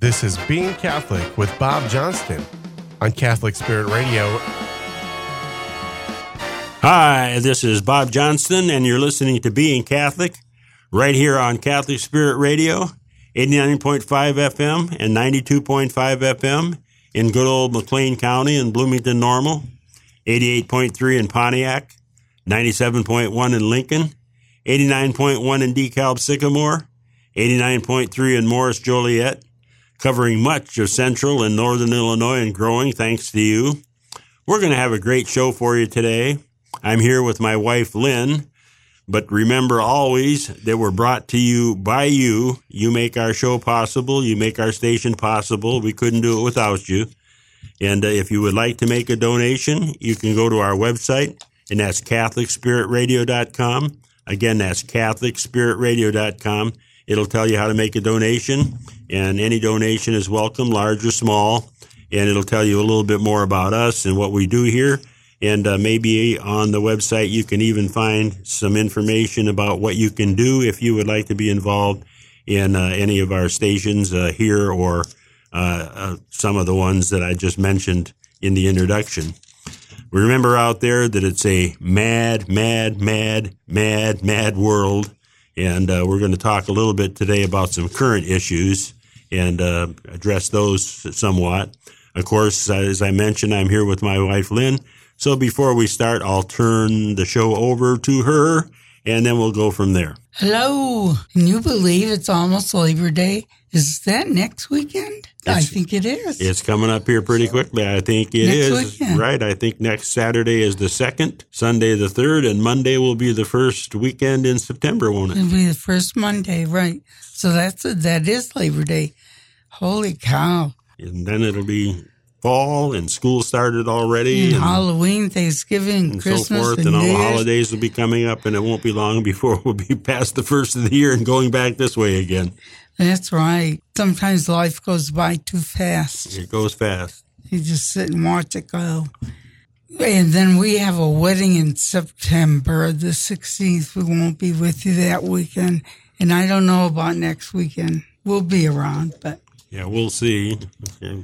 This is Being Catholic with Bob Johnston on Catholic Spirit Radio. Hi, this is Bob Johnston, and you're listening to Being Catholic right here on Catholic Spirit Radio, 89.5 FM and 92.5 FM in good old McLean County and Bloomington Normal, 88.3 in Pontiac, 97.1 in Lincoln, 89.1 in DeKalb Sycamore, 89.3 in Morris Joliet, covering much of central and northern Illinois and growing thanks to you. We're going to have a great show for you today. I'm here with my wife, Lynn. But remember always that we're brought to you by you. You make our show possible. You make our station possible. We couldn't do it without you. And uh, if you would like to make a donation, you can go to our website, and that's CatholicSpiritRadio.com. Again, that's CatholicSpiritRadio.com. It'll tell you how to make a donation, and any donation is welcome, large or small. And it'll tell you a little bit more about us and what we do here. And uh, maybe on the website, you can even find some information about what you can do if you would like to be involved in uh, any of our stations uh, here or uh, uh, some of the ones that I just mentioned in the introduction. Remember out there that it's a mad, mad, mad, mad, mad world. And uh, we're going to talk a little bit today about some current issues and address those somewhat. Of course, as I mentioned, I'm here with my wife, Lynn. So before we start, I'll turn the show over to her and then we'll go from there. Hello. Can you believe it's almost Labor Day? Is that next weekend? I think it is. It's coming up here pretty quickly. I think it is. Weekend. Right. I think next Saturday is the second, Sunday the third, and Monday will be the first weekend in September, won't it? It'll be the first Monday, right. So that's that is Labor Day. Holy cow. And then it'll be fall and school started already and, and Halloween, Thanksgiving, and Christmas, so forth, and, and all the holidays will be coming up, and it won't be long before we'll be past the first of the year and going back this way again. That's right. Sometimes life goes by too fast. It goes fast. You just sit and watch it go. And then we have a wedding in September, the 16th. We won't be with you that weekend. And I don't know about next weekend. We'll be around, but yeah, we'll see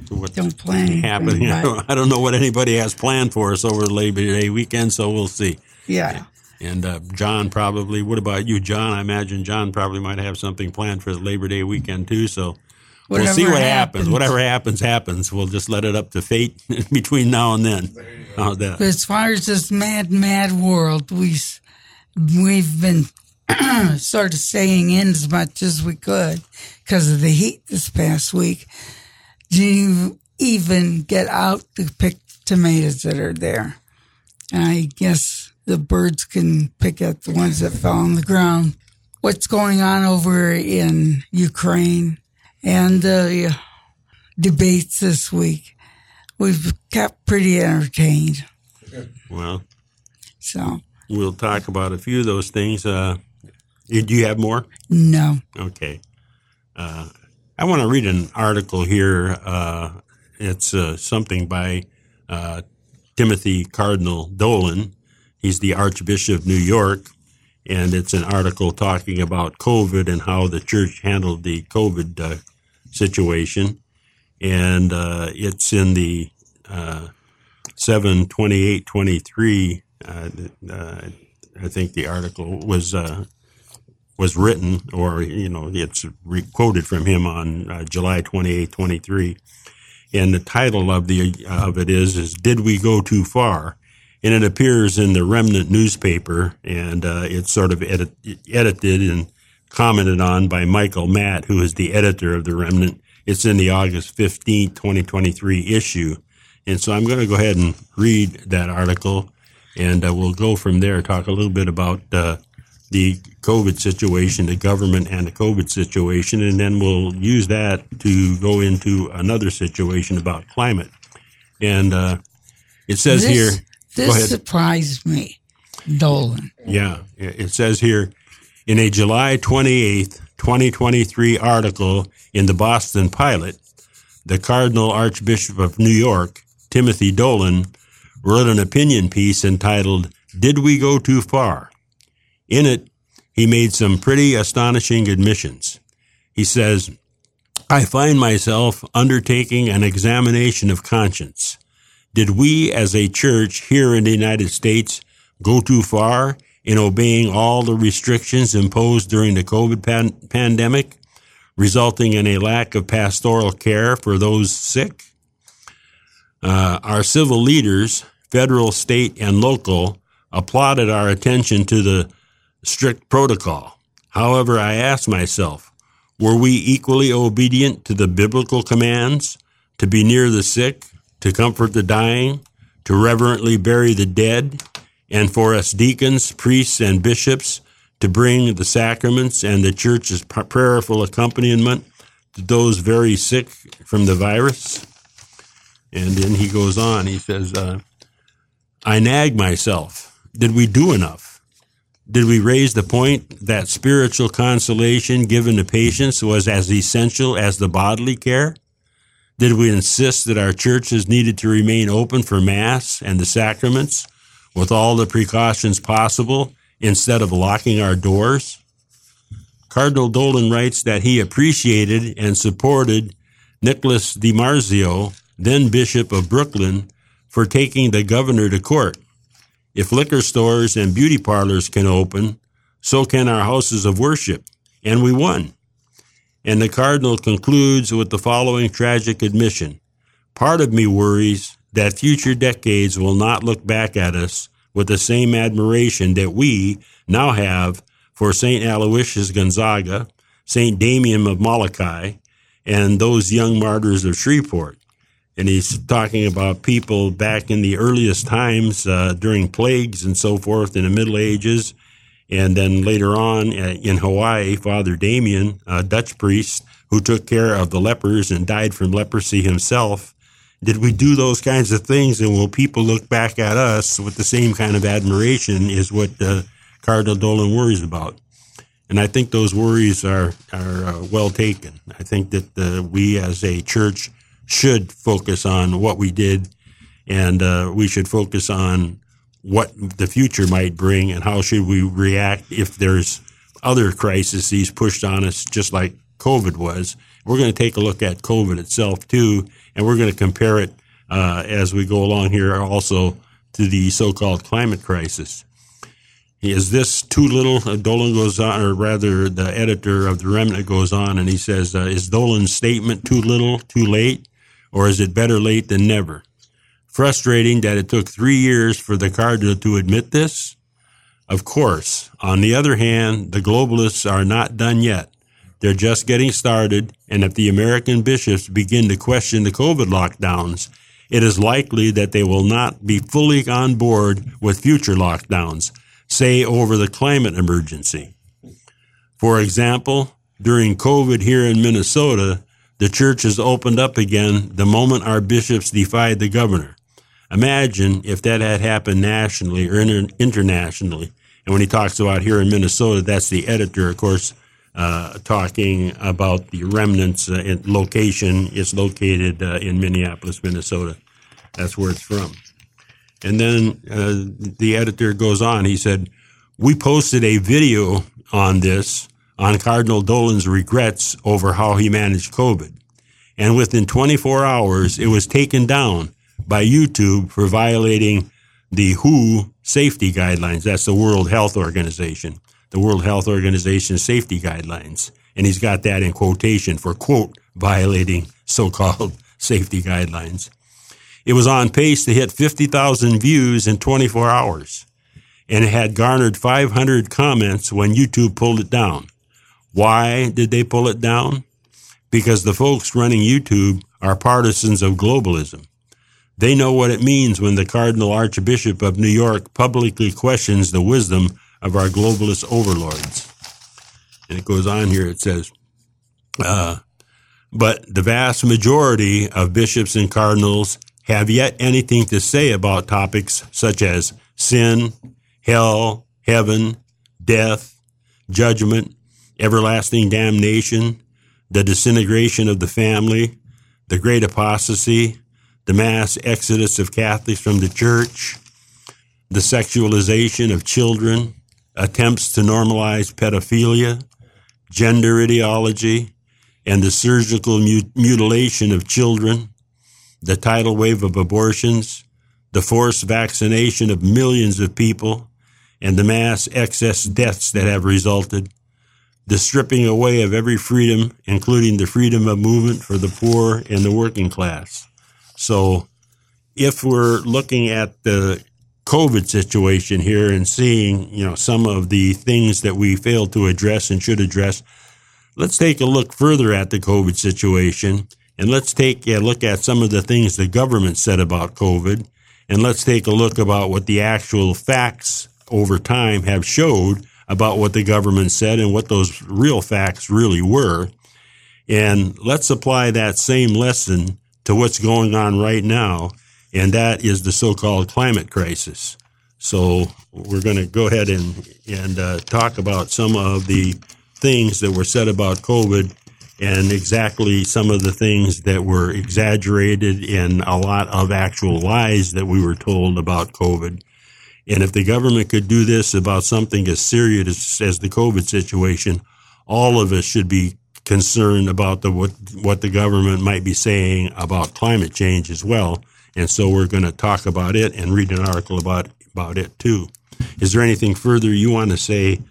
what's don't plan happening. I don't, I don't know what anybody has planned for us over Labor Day weekend, so we'll see. Yeah. And uh, John probably. What about you, John? I imagine John probably might have something planned for the Labor Day weekend too. So Whatever we'll see what happens. happens. Whatever happens, happens. We'll just let it up to fate between now and then. How's that? As far as this mad, mad world, we we've been sort of staying in as much as we could because of the heat this past week. Do you even get out to pick tomatoes that are there? I guess the birds can pick at the ones that fell on the ground. What's going on over in Ukraine and the uh, debates this week? We've kept pretty entertained. Well, so we'll talk about a few of those things. Uh, do you have more? No. Okay. Uh, I want to read an article here. Uh, it's uh, something by uh, Timothy Cardinal Dolan. He's the Archbishop of New York, and it's an article talking about COVID and how the church handled the COVID uh, situation. And uh, it's in the uh, 72823. I think the article was was written, or you know, it's quoted from him on uh, July 28, 23. And the title of the of it is is Did We Go Too Far? And it appears in the Remnant newspaper, and uh, it's sort of edit, edited and commented on by Michael Matt, who is the editor of the Remnant. It's in the August 15, 2023 issue. And so I'm going to go ahead and read that article, and uh, we'll go from there, talk a little bit about uh, the COVID situation, the government and the COVID situation, and then we'll use that to go into another situation about climate. And uh, it says this, here. This surprised me, Dolan. Yeah, it says here in a July 28th, 2023 article in the Boston Pilot, the Cardinal Archbishop of New York, Timothy Dolan, wrote an opinion piece entitled, Did We Go Too Far? In it, he made some pretty astonishing admissions. He says, I find myself undertaking an examination of conscience. Did we as a church here in the United States go too far in obeying all the restrictions imposed during the COVID pan- pandemic, resulting in a lack of pastoral care for those sick? Uh, our civil leaders, federal, state, and local, applauded our attention to the strict protocol. However, I asked myself, were we equally obedient to the biblical commands to be near the sick, to comfort the dying, to reverently bury the dead, and for us deacons, priests, and bishops to bring the sacraments and the church's prayerful accompaniment to those very sick from the virus? And then he goes on, he says, uh, I nag myself. Did we do enough? Did we raise the point that spiritual consolation given to patients was as essential as the bodily care? Did we insist that our churches needed to remain open for Mass and the sacraments with all the precautions possible instead of locking our doors? Cardinal Dolan writes that he appreciated and supported Nicholas DiMarzio, then Bishop of Brooklyn, for taking the governor to court. If liquor stores and beauty parlors can open, so can our houses of worship. And we won. And the Cardinal concludes with the following tragic admission. Part of me worries that future decades will not look back at us with the same admiration that we now have for St. Aloysius Gonzaga, St. Damien of Molokai, and those young martyrs of Shreveport. And he's talking about people back in the earliest times uh, during plagues and so forth in the Middle Ages and then later on uh, in Hawaii, Father Damien, a Dutch priest who took care of the lepers and died from leprosy himself. Did we do those kinds of things? And will people look back at us with the same kind of admiration? Is what uh, Cardinal Dolan worries about. And I think those worries are, are uh, well taken. I think that uh, we as a church should focus on what we did and uh, we should focus on what the future might bring and how should we react if there's other crises pushed on us, just like COVID was. We're going to take a look at COVID itself too, and we're going to compare it uh, as we go along here also to the so-called climate crisis. Is this too little? Uh, Dolan goes on, or rather, the editor of the Remnant goes on, and he says, uh, "Is Dolan's statement too little, too late, or is it better late than never?" Frustrating that it took three years for the cardinal to admit this? Of course. On the other hand, the globalists are not done yet. They're just getting started, and if the American bishops begin to question the COVID lockdowns, it is likely that they will not be fully on board with future lockdowns, say over the climate emergency. For example, during COVID here in Minnesota, the church has opened up again the moment our bishops defied the governor. Imagine if that had happened nationally or inter- internationally. And when he talks about here in Minnesota, that's the editor, of course, uh, talking about the Remnant's uh, location. It's located uh, in Minneapolis, Minnesota. That's where it's from. And then uh, the editor goes on. He said, We posted a video on this on Cardinal Dolan's regrets over how he managed COVID. And within 24 hours, it was taken down by YouTube for violating the WHO safety guidelines. That's the World Health Organization, the World Health Organization safety guidelines. And he's got that in quotation for, quote, violating so called safety guidelines. It was on pace to hit 50,000 views in 24 hours and it had garnered 500 comments when YouTube pulled it down. Why did they pull it down? Because the folks running YouTube are partisans of globalism. They know what it means when the Cardinal Archbishop of New York publicly questions the wisdom of our globalist overlords. And it goes on here, it says, uh, but the vast majority of bishops and cardinals have yet anything to say about topics such as sin, hell, heaven, death, judgment, everlasting damnation, the disintegration of the family, the great apostasy, the mass exodus of Catholics from the church, the sexualization of children, attempts to normalize pedophilia, gender ideology, and the surgical mutilation of children, the tidal wave of abortions, the forced vaccination of millions of people, and the mass excess deaths that have resulted, the stripping away of every freedom, including the freedom of movement for the poor and the working class. So, if we're looking at the COVID situation here and seeing, you know, some of the things that we failed to address and should address, let's take a look further at the COVID situation and let's take a look at some of the things the government said about COVID and let's take a look about what the actual facts over time have showed about what the government said and what those real facts really were. And let's apply that same lesson to what's going on right now, and that is the so-called climate crisis. So we're going to go ahead and and uh, talk about some of the things that were said about COVID and exactly some of the things that were exaggerated and a lot of actual lies that we were told about COVID. And if the government could do this about something as serious as, as the COVID situation, all of us should be concerned about the what what the government might be saying about climate change as well. And so we're going to talk about it and read an article about about it too. Is there anything further you want to say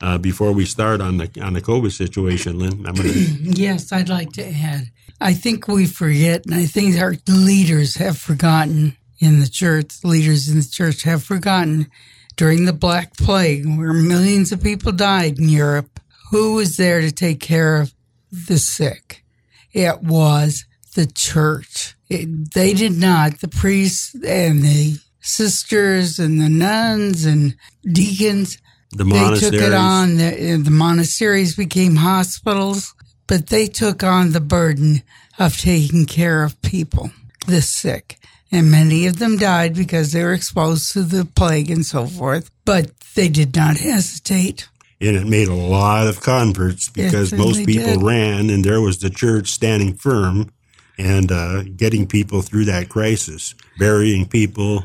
uh, before we start on the on the COVID situation, Lynn? Gonna... yes, I'd like to add. I think we forget, and I think our leaders have forgotten in the church, leaders in the church have forgotten during the Black Plague, where millions of people died in Europe, who was there to take care of the sick? It was the church. It, they did not, the priests and the sisters and the nuns and deacons, the they took it on. The, the monasteries became hospitals, but they took on the burden of taking care of people, the sick and many of them died because they were exposed to the plague and so forth, but they did not hesitate. And it made a lot of converts because most people did. ran, and there was the church standing firm and uh, getting people through that crisis, burying people,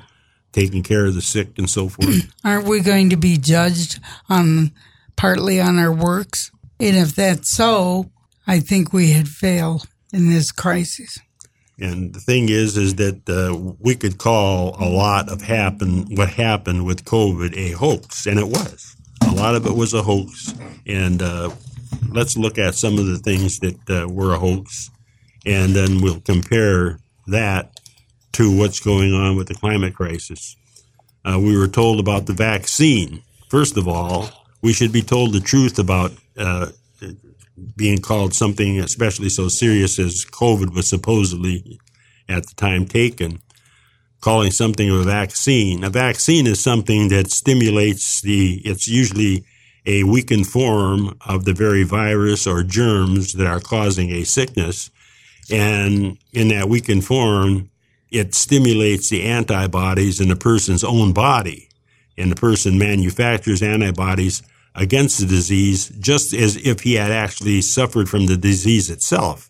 taking care of the sick, and so forth. Aren't we going to be judged on partly on our works? And if that's so, I think we had failed in this crisis. And the thing is, is that uh, we could call a lot of happen what happened with COVID a hoax, and it was. A lot of it was a hoax, and uh, let's look at some of the things that uh, were a hoax, and then we'll compare that to what's going on with the climate crisis. Uh, we were told about the vaccine. First of all, we should be told the truth about uh, being called something especially so serious as COVID was supposedly at the time taken, calling something a vaccine. A vaccine is something that stimulates the, it's usually a weakened form of the very virus or germs that are causing a sickness. And in that weakened form, it stimulates the antibodies in the person's own body. And the person manufactures antibodies against the disease just as if he had actually suffered from the disease itself.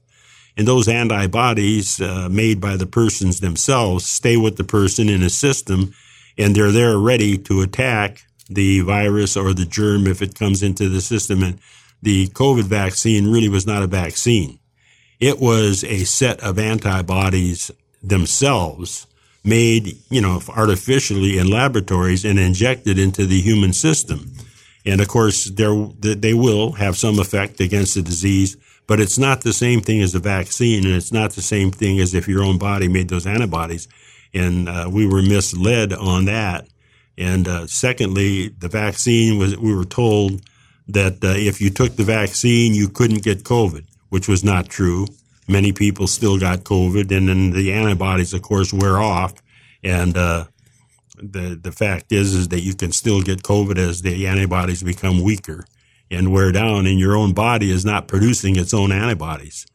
And those antibodies uh, made by the persons themselves stay with the person in a system and they're there ready to attack the virus or the germ if it comes into the system. And the COVID vaccine really was not a vaccine. It was a set of antibodies themselves made, you know, artificially in laboratories and injected into the human system. And of course, they will have some effect against the disease, but it's not the same thing as a vaccine, and it's not the same thing as if your own body made those antibodies. And uh, we were misled on that. And uh, secondly, the vaccine was, we were told that uh, if you took the vaccine, you couldn't get COVID, which was not true. Many people still got COVID, and then the antibodies, of course, wear off. And uh, the the fact is is that you can still get COVID as the antibodies become weaker and wear down, and your own body is not producing its own antibodies.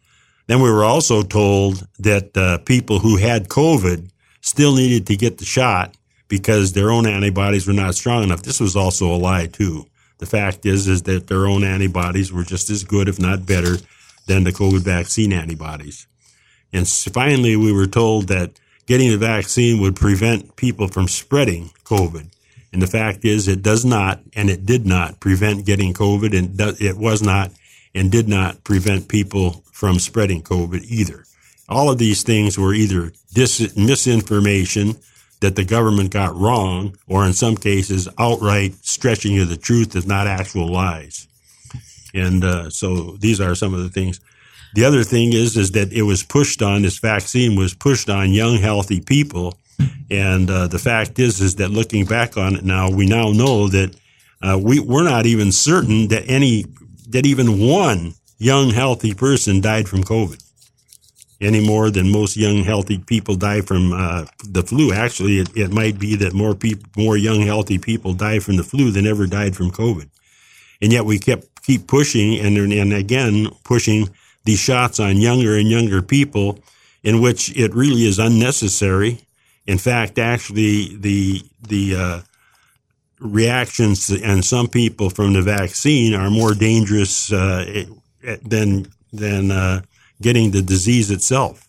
Then we were also told that uh, people who had COVID still needed to get the shot because their own antibodies were not strong enough. This was also a lie too. The fact is is that their own antibodies were just as good, if not better, than the COVID vaccine antibodies. And finally, we were told that getting the vaccine would prevent people from spreading COVID. And the fact is, it does not, and it did not prevent getting COVID, and it was not and did not prevent people from spreading COVID either. All of these things were either dis- misinformation that the government got wrong, or in some cases, outright stretching of the truth, if not actual lies. And uh, so these are some of the things. The other thing is, is that it was pushed on this vaccine was pushed on young, healthy people, and uh, the fact is, is that looking back on it now, we now know that uh, we we're not even certain that any that even one young, healthy person died from COVID any more than most young, healthy people die from uh, the flu. Actually, it, it might be that more people, more young, healthy people die from the flu than ever died from COVID. And yet we kept keep pushing and and again pushing these shots on younger and younger people, in which it really is unnecessary. In fact, actually, the the uh, reactions and some people from the vaccine are more dangerous uh, than than uh, getting the disease itself.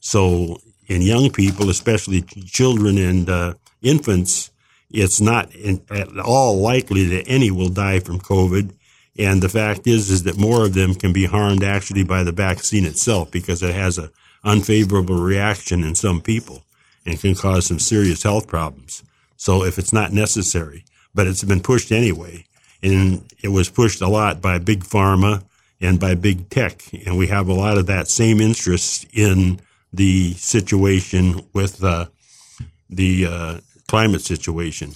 So, in young people, especially children and uh, infants, it's not in, at all likely that any will die from COVID. And the fact is, is that more of them can be harmed actually by the vaccine itself because it has a unfavorable reaction in some people and can cause some serious health problems. So if it's not necessary, but it's been pushed anyway, and it was pushed a lot by big pharma and by big tech, and we have a lot of that same interest in the situation with uh, the uh, climate situation.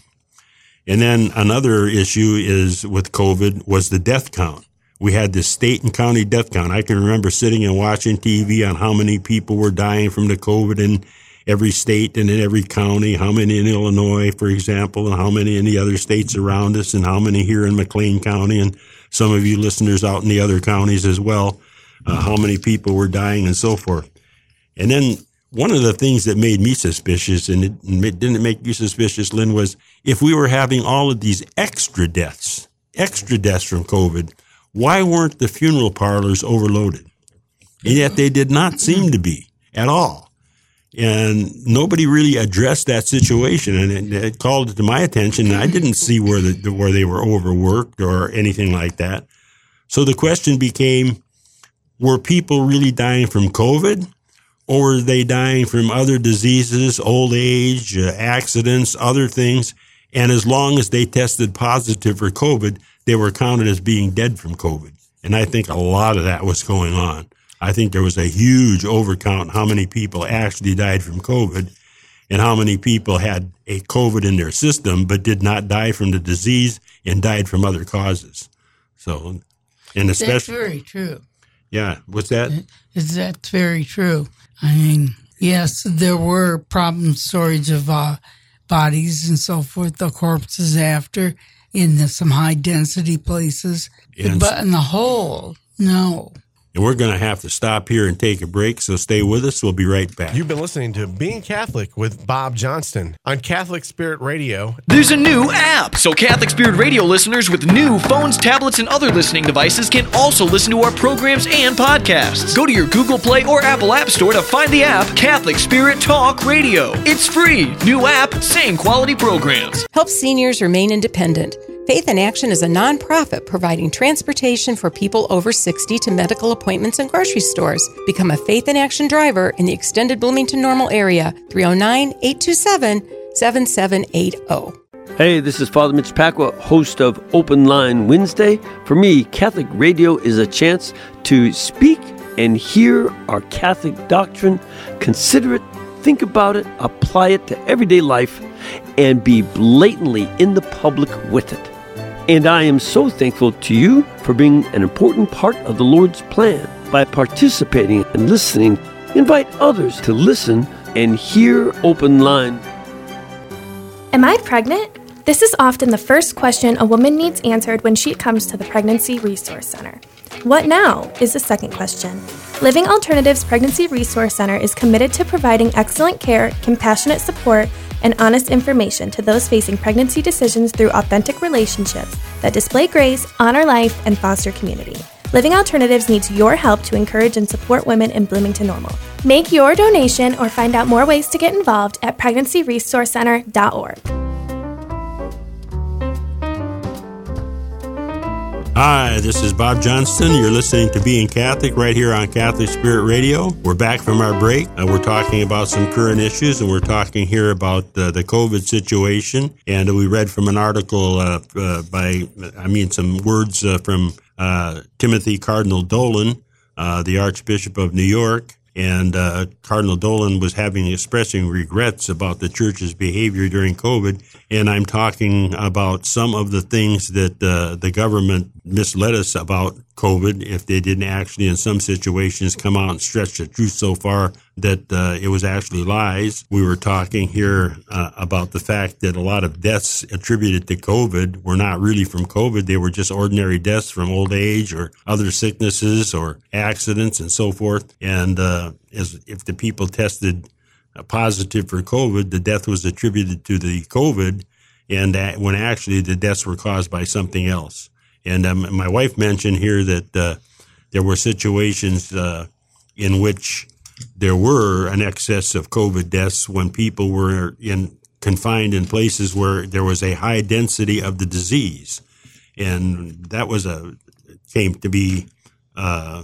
And then another issue is with COVID was the death count. We had the state and county death count. I can remember sitting and watching TV on how many people were dying from the COVID in every state and in every county, how many in Illinois, for example, and how many in the other states around us, and how many here in McLean County, and some of you listeners out in the other counties as well, uh, how many people were dying and so forth. And then one of the things that made me suspicious, and it didn't make you suspicious, Lynn, was if we were having all of these extra deaths, extra deaths from COVID, why weren't the funeral parlors overloaded? And yet they did not seem to be at all. And nobody really addressed that situation, and it, it called it to my attention. I didn't see where the, where they were overworked or anything like that. So the question became: Were people really dying from COVID, or were they dying from other diseases, old age, uh, accidents, other things? And as long as they tested positive for COVID, they were counted as being dead from COVID. And I think a lot of that was going on. I think there was a huge overcount how many people actually died from COVID and how many people had a COVID in their system but did not die from the disease and died from other causes. So, and especially. That's very true. Yeah. What's that? Is that's very true. I mean, yes, there were problem storage of uh, bodies and so forth, the corpses after in the, some high density places. And- but in the whole, no. And we're going to have to stop here and take a break. So stay with us. We'll be right back. You've been listening to Being Catholic with Bob Johnston on Catholic Spirit Radio. There's a new app, so Catholic Spirit Radio listeners with new phones, tablets, and other listening devices can also listen to our programs and podcasts. Go to your Google Play or Apple App Store to find the app Catholic Spirit Talk Radio. It's free. New app, same quality programs. Help seniors remain independent. Faith in Action is a nonprofit providing transportation for people over 60 to medical appointments and grocery stores. Become a Faith in Action driver in the extended Bloomington Normal area, 309 827 7780. Hey, this is Father Mitch Pacwa, host of Open Line Wednesday. For me, Catholic radio is a chance to speak and hear our Catholic doctrine, consider it, think about it, apply it to everyday life, and be blatantly in the public with it. And I am so thankful to you for being an important part of the Lord's plan. By participating and listening, invite others to listen and hear Open Line Am I pregnant? This is often the first question a woman needs answered when she comes to the Pregnancy Resource Center. What now is the second question. Living Alternatives Pregnancy Resource Center is committed to providing excellent care, compassionate support, and honest information to those facing pregnancy decisions through authentic relationships that display grace, honor life, and foster community. Living Alternatives needs your help to encourage and support women in Bloomington Normal. Make your donation or find out more ways to get involved at pregnancyresourcecenter.org. Hi, this is Bob Johnston. You're listening to Being Catholic right here on Catholic Spirit Radio. We're back from our break. Uh, we're talking about some current issues, and we're talking here about uh, the COVID situation. And we read from an article uh, uh by, I mean, some words uh, from Timothy Cardinal Dolan, the Archbishop of New York and uh, Cardinal Dolan was having expressing regrets about the church's behavior during COVID. And I'm talking about some of the things that uh, the government misled us about COVID if they didn't actually, in some situations, come out and stretch the truth so far that uh, it was actually lies. We were talking here uh, about the fact that a lot of deaths attributed to COVID were not really from COVID. They were just ordinary deaths from old age or other sicknesses or accidents and so forth. And uh, as if the people tested positive for COVID, the death was attributed to the COVID, and when actually the deaths were caused by something else. And um, my wife mentioned here that uh, there were situations uh, in which there were an excess of COVID deaths when people were in confined in places where there was a high density of the disease, and that was a came to be uh,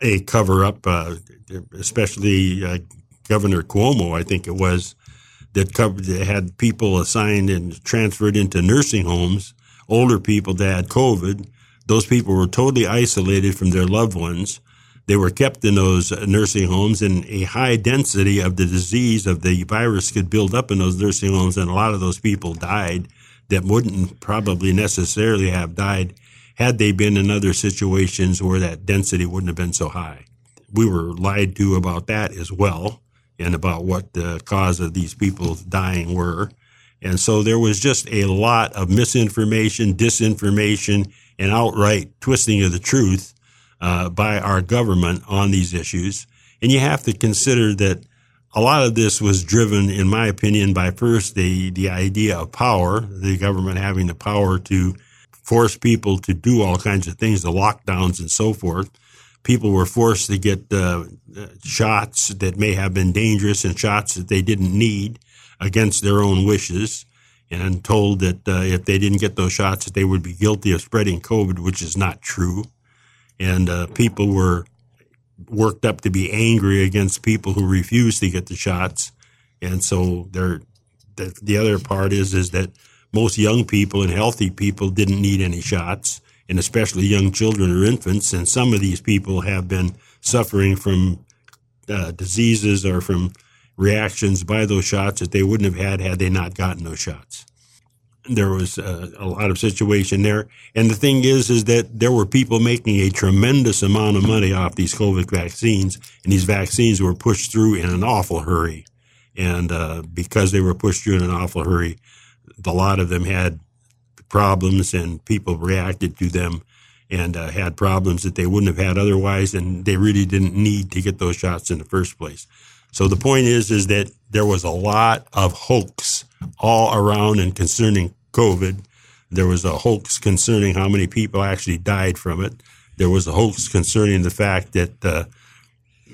a cover up, uh, especially uh, Governor Cuomo, I think it was, that had people assigned and transferred into nursing homes older people that had COVID. Those people were totally isolated from their loved ones. They were kept in those nursing homes, and a high density of the disease of the virus could build up in those nursing homes, and a lot of those people died that wouldn't probably necessarily have died had they been in other situations where that density wouldn't have been so high. We were lied to about that as well, and about what the cause of these people dying were. And so there was just a lot of misinformation, disinformation, and outright twisting of the truth uh, by our government on these issues. And you have to consider that a lot of this was driven, in my opinion, by first the, the idea of power, the government having the power to force people to do all kinds of things, the lockdowns and so forth. People were forced to get uh, shots that may have been dangerous and shots that they didn't need against their own wishes and told that uh, if they didn't get those shots, that they would be guilty of spreading COVID, which is not true. And uh, people were worked up to be angry against people who refused to get the shots. And so the, the other part is is that most young people and healthy people didn't need any shots, and especially young children or infants. And some of these people have been suffering from uh, diseases or from reactions by those shots that they wouldn't have had had they not gotten those shots. There was a, a, lot of situation there, and the thing is, is that there were people making a tremendous amount of money off these COVID vaccines, and these vaccines were pushed through in an awful hurry. And uh, because they were pushed through in an awful hurry, a lot of them had problems, and people reacted to them and uh, had problems that they wouldn't have had otherwise, and they really didn't need to get those shots in the first place. So the point is, is that there was a lot of hoax all around and concerning COVID. There was a hoax concerning how many people actually died from it. There was a hoax concerning the fact that uh,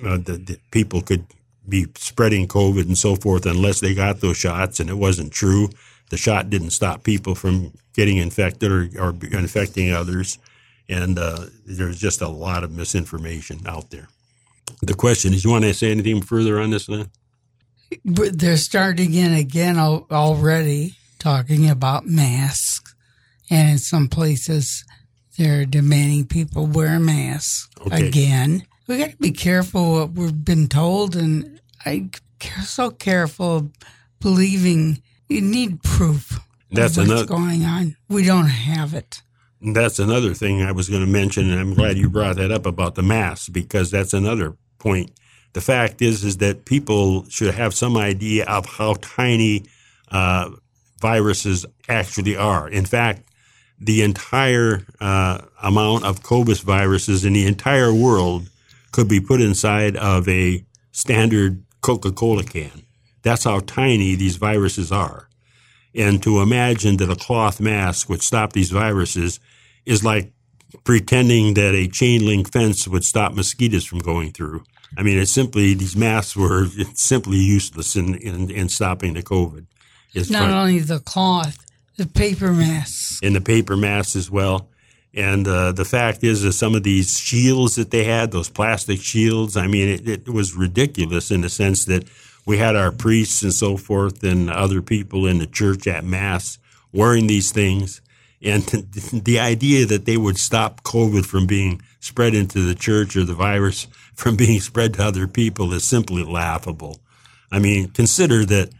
uh, that people could be spreading COVID and so forth unless they got those shots, and it wasn't true. The shot didn't stop people from getting infected or, or infecting others, and uh, there's just a lot of misinformation out there the question is, you want to say anything further on this, Lynn? They're starting in again already talking about masks, and in some places they're demanding people wear masks okay. again. We got to be careful what we've been told, and I so careful believing you need proof. That's what's another, going on. We don't have it. That's another thing I was going to mention, and I'm glad you brought that up about the masks because that's another point. The fact is, is that people should have some idea of how tiny uh, viruses actually are. In fact, the entire uh, amount of COVID viruses in the entire world could be put inside of a standard Coca-Cola can. That's how tiny these viruses are. And to imagine that a cloth mask would stop these viruses is like pretending that a chain link fence would stop mosquitoes from going through. I mean, it's simply these masks were simply useless in, in, in stopping the COVID. It's Not only the cloth, the paper masks. And the paper masks as well. And uh, the fact is, that some of these shields that they had, those plastic shields, I mean, it, it was ridiculous in the sense that we had our priests and so forth and other people in the church at Mass wearing these things. And the idea that they would stop COVID from being spread into the church or the virus from being spread to other people is simply laughable. I mean, consider that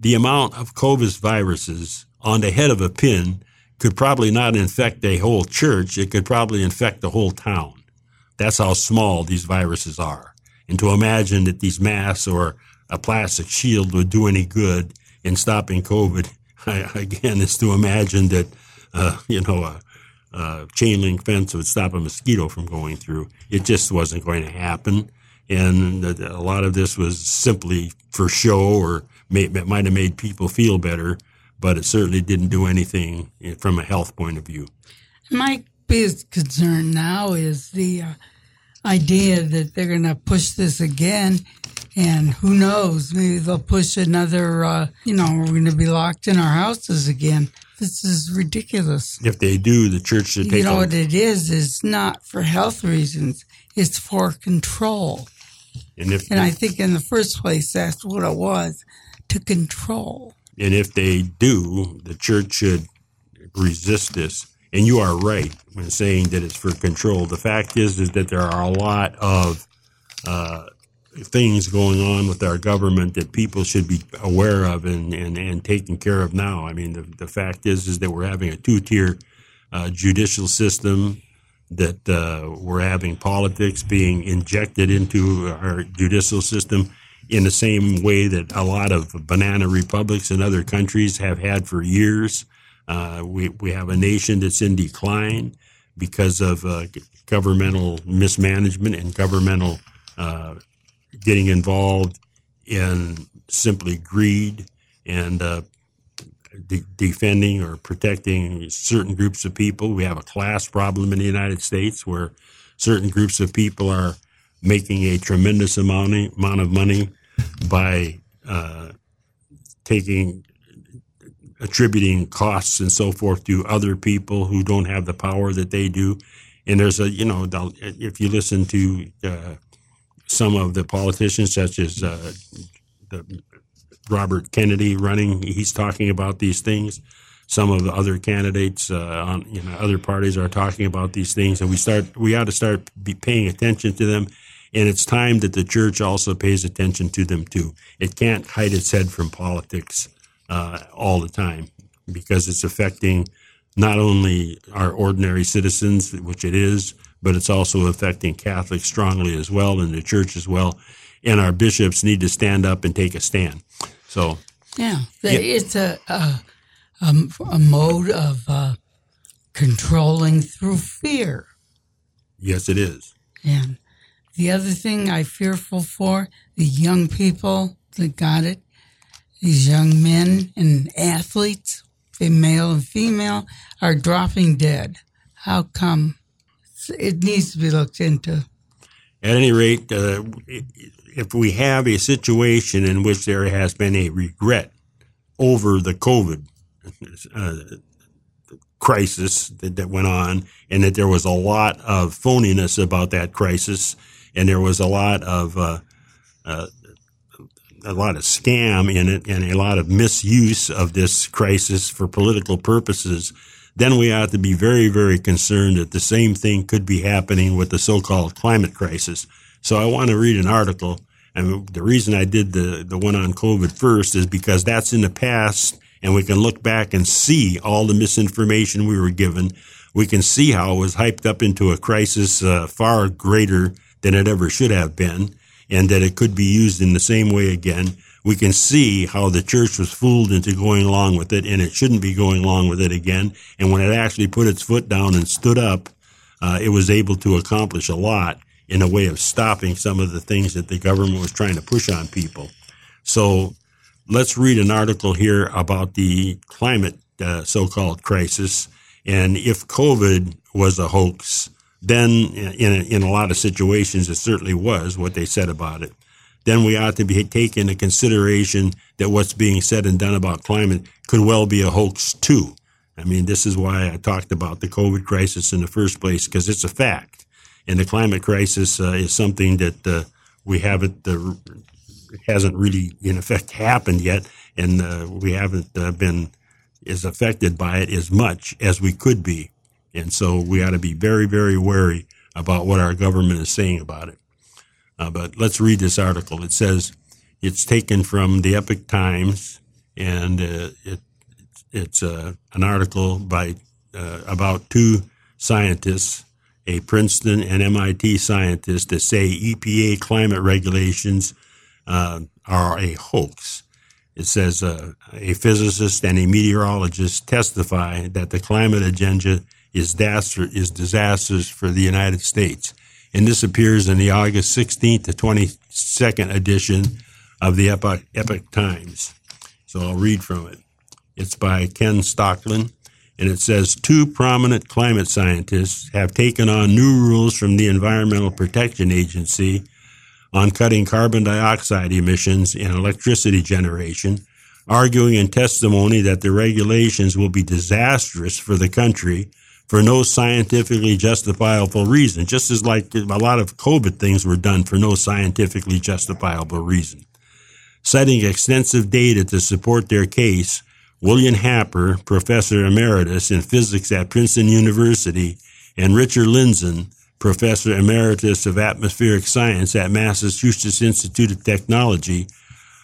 the amount of COVID viruses on the head of a pin could probably not infect a whole church. It could probably infect the whole town. That's how small these viruses are. And to imagine that these masks or a plastic shield would do any good in stopping COVID, I, again, is to imagine that, uh, you know, a, a chain link fence would stop a mosquito from going through. It just wasn't going to happen. And a lot of this was simply for show or it might have made people feel better, but it certainly didn't do anything from a health point of view. My biggest concern now is the uh, idea that they're going to push this again. And who knows, maybe they'll push another, uh, you know, we're going to be locked in our houses again. This is ridiculous. If they do, the church should take You know what it is? It's not for health reasons. It's for control. And if and I think in the first place, that's what it was to control. And if they do, the church should resist this. And you are right when saying that it's for control. The fact is, is that there are a lot of uh, things going on with our government that people should be aware of and, and, and taken care of now. I mean, the, the fact is, is that we're having a two tier uh, judicial system, that uh, we're having politics being injected into our judicial system in the same way that a lot of banana republics in other countries have had for years. Uh, we, we have a nation that's in decline because of uh, governmental mismanagement and governmental uh, getting involved in simply greed and uh, de- defending or protecting certain groups of people. We have a class problem in the United States where certain groups of people are making a tremendous amount, amount of money by uh, taking attributing costs and so forth to other people who don't have the power that they do. And there's a, you know, if you listen to uh, some of the politicians, such as uh, the Robert Kennedy running, he's talking about these things. Some of the other candidates uh, on you know other parties are talking about these things, and we start we ought to start be paying attention to them and it's time that the church also pays attention to them too. It can't hide its head from politics uh, all the time because it's affecting not only our ordinary citizens, which it is, but it's also affecting Catholics strongly as well and the church as well. And our bishops need to stand up and take a stand. So, yeah, it's a, a, a, mode of uh, controlling through fear. Yes, it is. And the other thing I fearful for the young people that got it, these young men and athletes, male and female, are dropping dead. How come? It needs to be looked into. At any rate, uh, if we have a situation in which there has been a regret over the COVID uh, crisis that, that went on, and that there was a lot of phoniness about that crisis, and there was a lot of uh, uh, a lot of scam in it and a lot of misuse of this crisis for political purposes, then we ought to be very, very concerned that the same thing could be happening with the so-called climate crisis. So I want to read an article. And the reason I did the, the one on COVID first is because that's in the past and we can look back and see all the misinformation we were given. We can see how it was hyped up into a crisis uh, far greater than it ever should have been, and that it could be used in the same way again. We can see how the church was fooled into going along with it, and it shouldn't be going along with it again. And when it actually put its foot down and stood up, uh, it was able to accomplish a lot in a way of stopping some of the things that the government was trying to push on people. So let's read an article here about the climate uh, so-called crisis. And if COVID was a hoax, then in a, in a lot of situations it certainly was what they said about it. Then we ought to be taking into consideration that what's being said and done about climate could well be a hoax too. I mean, this is why I talked about the COVID crisis in the first place, because it's a fact. And the climate crisis uh, is something that uh, we haven't, uh, hasn't really, in effect, happened yet. And uh, we haven't uh, been as affected by it as much as we could be. And so we ought to be very, very wary about what our government is saying about it. Uh, but let's read this article. It says it's taken from the Epoch Times, and uh, it, it's uh, an article by uh, about two scientists, a Princeton and MIT scientist, that say EPA climate regulations uh, are a hoax. It says uh, a physicist and a meteorologist testify that the climate agenda is, disaster, is disastrous for the United States. And this appears in the August 16th to 22nd edition of the Epoch, Epoch Times. So I'll read from it. It's by Ken Stockland, and it says two prominent climate scientists have taken on new rules from the Environmental Protection Agency on cutting carbon dioxide emissions in electricity generation, arguing in testimony that the regulations will be disastrous for the country for no scientifically justifiable reason, just as like a lot of COVID things were done for no scientifically justifiable reason. Citing extensive data to support their case, William Happer, professor emeritus in physics at Princeton University, and Richard Lindzen, professor emeritus of atmospheric science at Massachusetts Institute of Technology,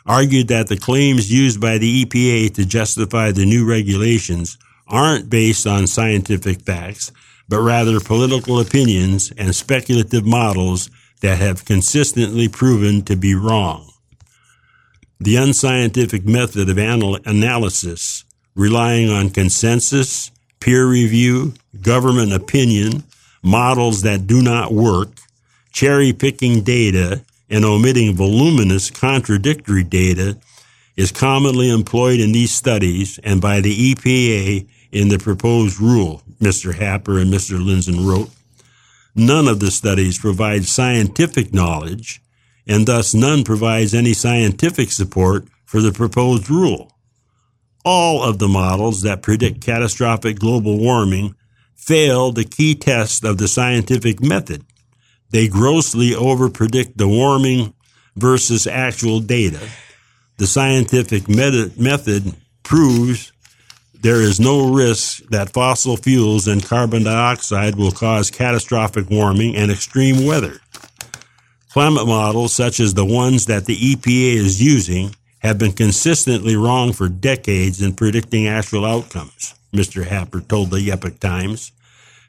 argued that the claims used by the EPA to justify the new regulations aren't based on scientific facts, but rather political opinions and speculative models that have consistently proven to be wrong. The unscientific method of anal- analysis, relying on consensus, peer review, government opinion, models that do not work, cherry picking data, and omitting voluminous contradictory data is commonly employed in these studies and by the EPA in the proposed rule, Mr. Happer and Mr. Lindzen wrote. None of the studies provide scientific knowledge, and thus none provides any scientific support for the proposed rule. All of the models that predict catastrophic global warming fail the key test of the scientific method. They grossly overpredict the warming versus actual data. The scientific method proves there is no risk that fossil fuels and carbon dioxide will cause catastrophic warming and extreme weather. Climate models, such as the ones that the EPA is using, have been consistently wrong for decades in predicting actual outcomes, Mr. Happer told the Epoch Times.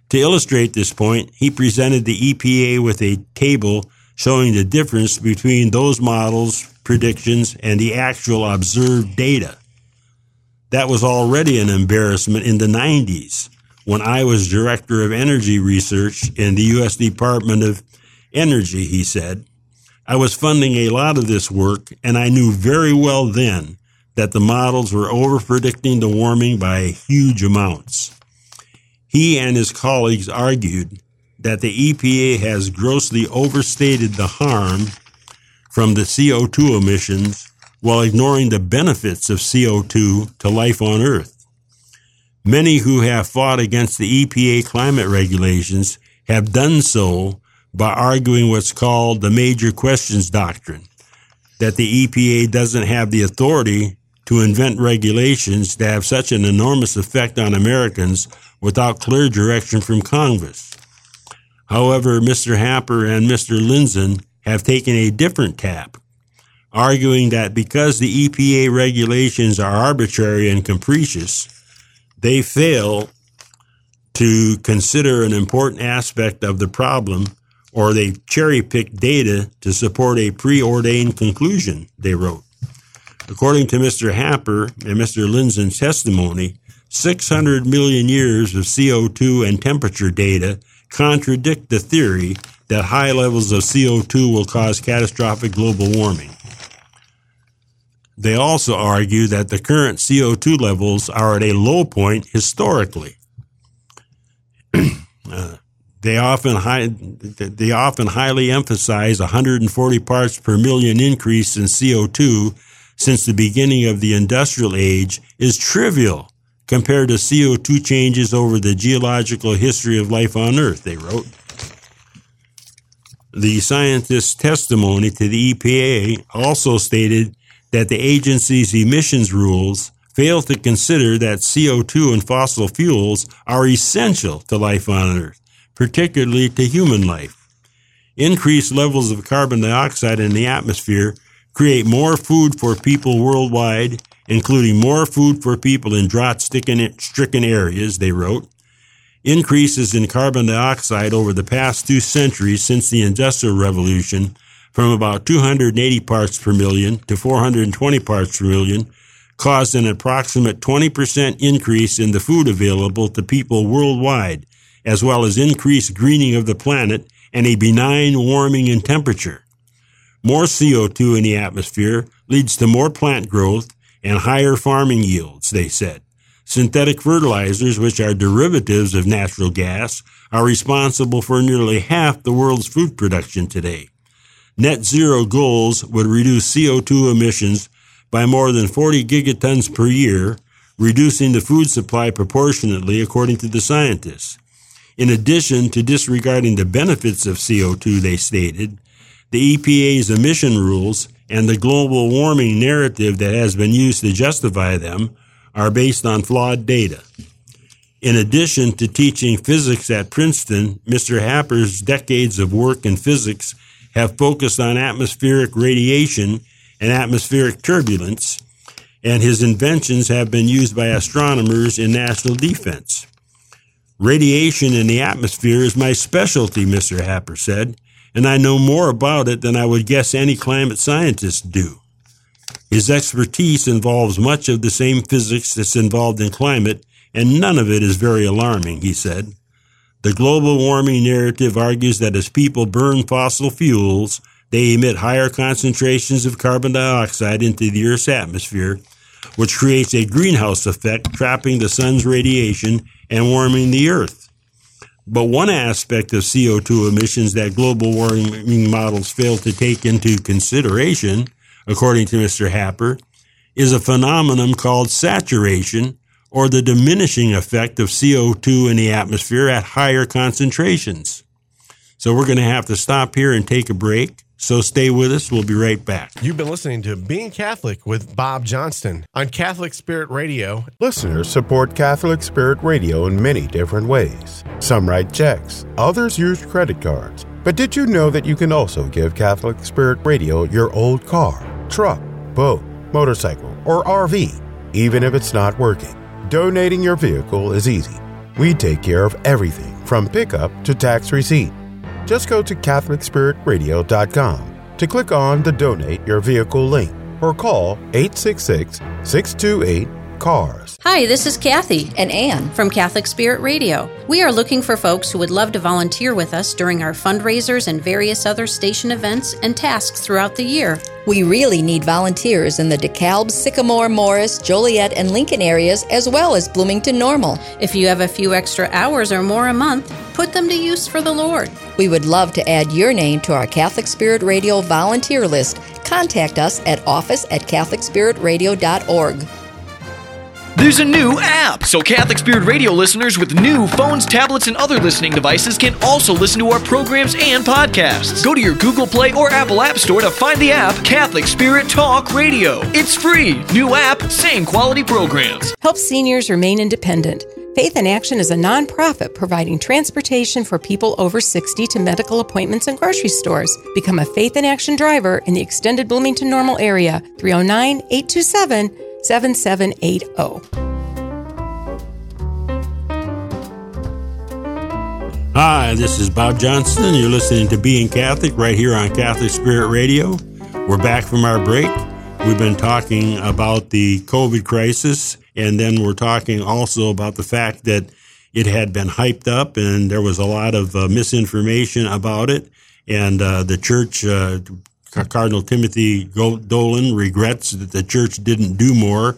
To illustrate this point, he presented the EPA with a table showing the difference between those models' predictions and the actual observed data. That was already an embarrassment in the 90s when I was director of energy research in the U.S. Department of Energy, he said. I was funding a lot of this work, and I knew very well then that the models were over predicting the warming by huge amounts. He and his colleagues argued that the EPA has grossly overstated the harm from the CO2 emissions while ignoring the benefits of CO2 to life on Earth. Many who have fought against the EPA climate regulations have done so by arguing what's called the major questions doctrine, that the EPA doesn't have the authority to invent regulations that have such an enormous effect on Americans without clear direction from Congress. However, Mr. Happer and Mr. Lindzen have taken a different tap arguing that because the EPA regulations are arbitrary and capricious, they fail to consider an important aspect of the problem or they cherry pick data to support a preordained conclusion, they wrote. According to Mr. Happer and Mr. Lindzen's testimony, 600 million years of CO2 and temperature data contradict the theory that high levels of CO2 will cause catastrophic global warming. They also argue that the current CO2 levels are at a low point historically. uh, they often high, they often highly emphasize 140 parts per million increase in CO2 since the beginning of the industrial age is trivial compared to CO2 changes over the geological history of life on Earth, they wrote. The scientist's testimony to the EPA also stated that the agency's emissions rules fail to consider that CO2 and fossil fuels are essential to life on Earth, particularly to human life. Increased levels of carbon dioxide in the atmosphere create more food for people worldwide, including more food for people in drought stricken areas, they wrote. Increases in carbon dioxide over the past two centuries since the Industrial Revolution from about 280 parts per million to 420 parts per million caused an approximate 20% increase in the food available to people worldwide, as well as increased greening of the planet and a benign warming in temperature. More CO2 in the atmosphere leads to more plant growth and higher farming yields, they said. Synthetic fertilizers, which are derivatives of natural gas, are responsible for nearly half the world's food production today. Net zero goals would reduce CO2 emissions by more than 40 gigatons per year, reducing the food supply proportionately, according to the scientists. In addition to disregarding the benefits of CO2, they stated, the EPA's emission rules and the global warming narrative that has been used to justify them are based on flawed data. In addition to teaching physics at Princeton, Mr. Happer's decades of work in physics have focused on atmospheric radiation and atmospheric turbulence, and his inventions have been used by astronomers in national defense. Radiation in the atmosphere is my specialty, Mr. Happer said, and I know more about it than I would guess any climate scientists do. His expertise involves much of the same physics that's involved in climate, and none of it is very alarming, he said. The global warming narrative argues that as people burn fossil fuels, they emit higher concentrations of carbon dioxide into the Earth's atmosphere, which creates a greenhouse effect, trapping the sun's radiation and warming the Earth. But one aspect of CO2 emissions that global warming models fail to take into consideration, according to Mr. Happer, is a phenomenon called saturation or the diminishing effect of CO2 in the atmosphere at higher concentrations. So we're going to have to stop here and take a break. So stay with us. We'll be right back. You've been listening to Being Catholic with Bob Johnston on Catholic Spirit Radio. Listeners support Catholic Spirit Radio in many different ways. Some write checks, others use credit cards. But did you know that you can also give Catholic Spirit Radio your old car, truck, boat, motorcycle, or RV, even if it's not working? Donating your vehicle is easy. We take care of everything from pickup to tax receipt just go to CatholicSpiritRadio.com to click on the Donate Your Vehicle link or call 866 628 CARS. Hi, this is Kathy and Ann from Catholic Spirit Radio. We are looking for folks who would love to volunteer with us during our fundraisers and various other station events and tasks throughout the year. We really need volunteers in the DeKalb, Sycamore, Morris, Joliet, and Lincoln areas, as well as Bloomington Normal. If you have a few extra hours or more a month, put them to use for the Lord. We would love to add your name to our Catholic Spirit Radio volunteer list. Contact us at office at CatholicSpiritRadio.org. There's a new app, so Catholic Spirit Radio listeners with new phones, tablets, and other listening devices can also listen to our programs and podcasts. Go to your Google Play or Apple App Store to find the app Catholic Spirit Talk Radio. It's free. New app, same quality programs. Help seniors remain independent. Faith in Action is a nonprofit providing transportation for people over 60 to medical appointments and grocery stores. Become a Faith in Action driver in the extended Bloomington Normal area, 309 827 7780. Hi, this is Bob Johnston. You're listening to Being Catholic right here on Catholic Spirit Radio. We're back from our break. We've been talking about the COVID crisis, and then we're talking also about the fact that it had been hyped up and there was a lot of uh, misinformation about it. And uh, the church, uh, Cardinal Timothy Dolan regrets that the church didn't do more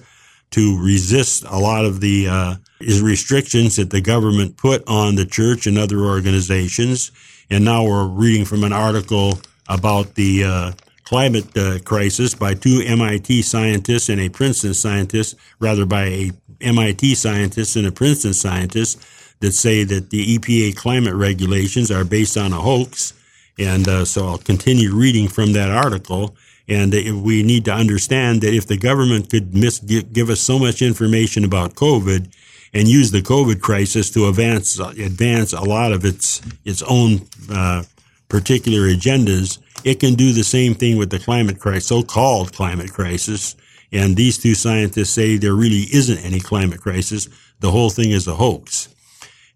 to resist a lot of the uh, restrictions that the government put on the church and other organizations. And now we're reading from an article about the uh, climate uh, crisis by two MIT scientists and a Princeton scientist, rather by a MIT scientist and a Princeton scientist that say that the EPA climate regulations are based on a hoax. And uh, so I'll continue reading from that article. And we need to understand that if the government could mis- give us so much information about COVID and use the COVID crisis to advance advance a lot of its its own uh, particular agendas, it can do the same thing with the climate crisis, so-called climate crisis. And these two scientists say there really isn't any climate crisis. The whole thing is a hoax.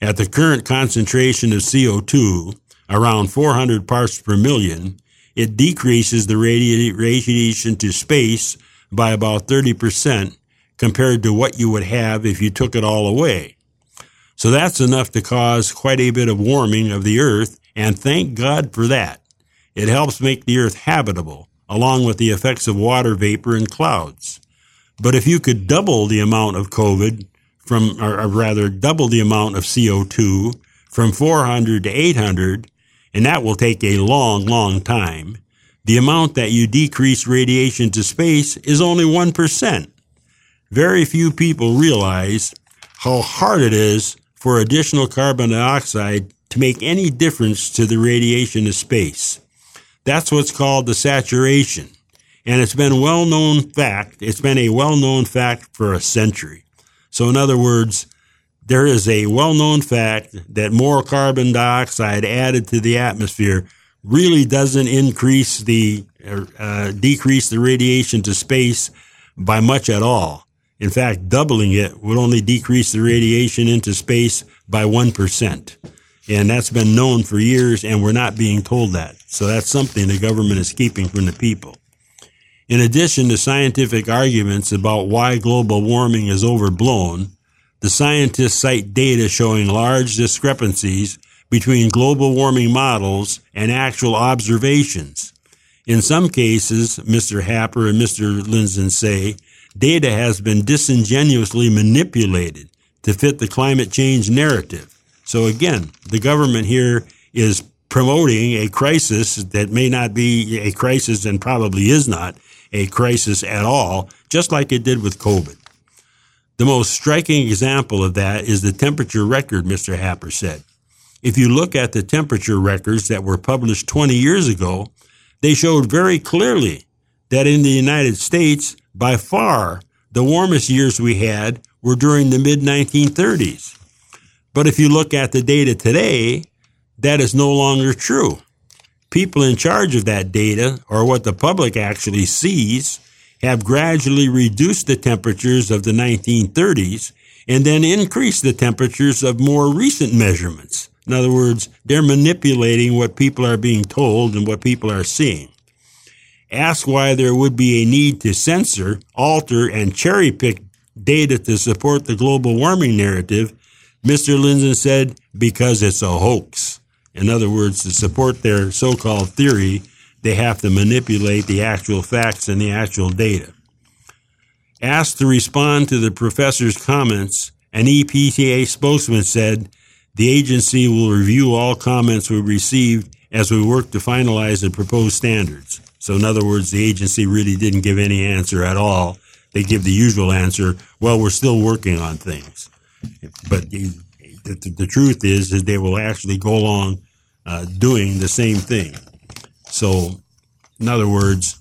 At the current concentration of CO2, around 400 parts per million, it decreases the radiation to space by about 30% compared to what you would have if you took it all away. So that's enough to cause quite a bit of warming of the earth, and thank God for that. It helps make the earth habitable, along with the effects of water vapor and clouds. But if you could double the amount of COVID from, or rather double the amount of CO2 from 400 to 800, and that will take a long, long time, the amount that you decrease radiation to space is only 1%. Very few people realize how hard it is for additional carbon dioxide to make any difference to the radiation of space. That's what's called the saturation. And it's been well known fact, it's been a well known fact for a century. So in other words, there is a well-known fact that more carbon dioxide added to the atmosphere really doesn't increase the uh, decrease the radiation to space by much at all. In fact, doubling it would only decrease the radiation into space by 1%. And that's been known for years and we're not being told that. So that's something the government is keeping from the people. In addition to scientific arguments about why global warming is overblown, the scientists cite data showing large discrepancies between global warming models and actual observations. In some cases, Mr. Happer and Mr. Lindzen say, data has been disingenuously manipulated to fit the climate change narrative. So again, the government here is promoting a crisis that may not be a crisis and probably is not a crisis at all, just like it did with COVID. The most striking example of that is the temperature record, Mr. Happer said. If you look at the temperature records that were published 20 years ago, they showed very clearly that in the United States, by far, the warmest years we had were during the mid 1930s. But if you look at the data today, that is no longer true. People in charge of that data, or what the public actually sees, have gradually reduced the temperatures of the 1930s and then increased the temperatures of more recent measurements. In other words, they're manipulating what people are being told and what people are seeing. Ask why there would be a need to censor, alter, and cherry pick data to support the global warming narrative. Mr. Lindzen said, because it's a hoax. In other words, to support their so-called theory, they have to manipulate the actual facts and the actual data. Asked to respond to the professor's comments, an EPA spokesman said, the agency will review all comments we received as we work to finalize the proposed standards. So in other words, the agency really didn't give any answer at all. They give the usual answer, well, we're still working on things. But the, the, truth is, is they will actually go along uh, doing the same thing. So, in other words,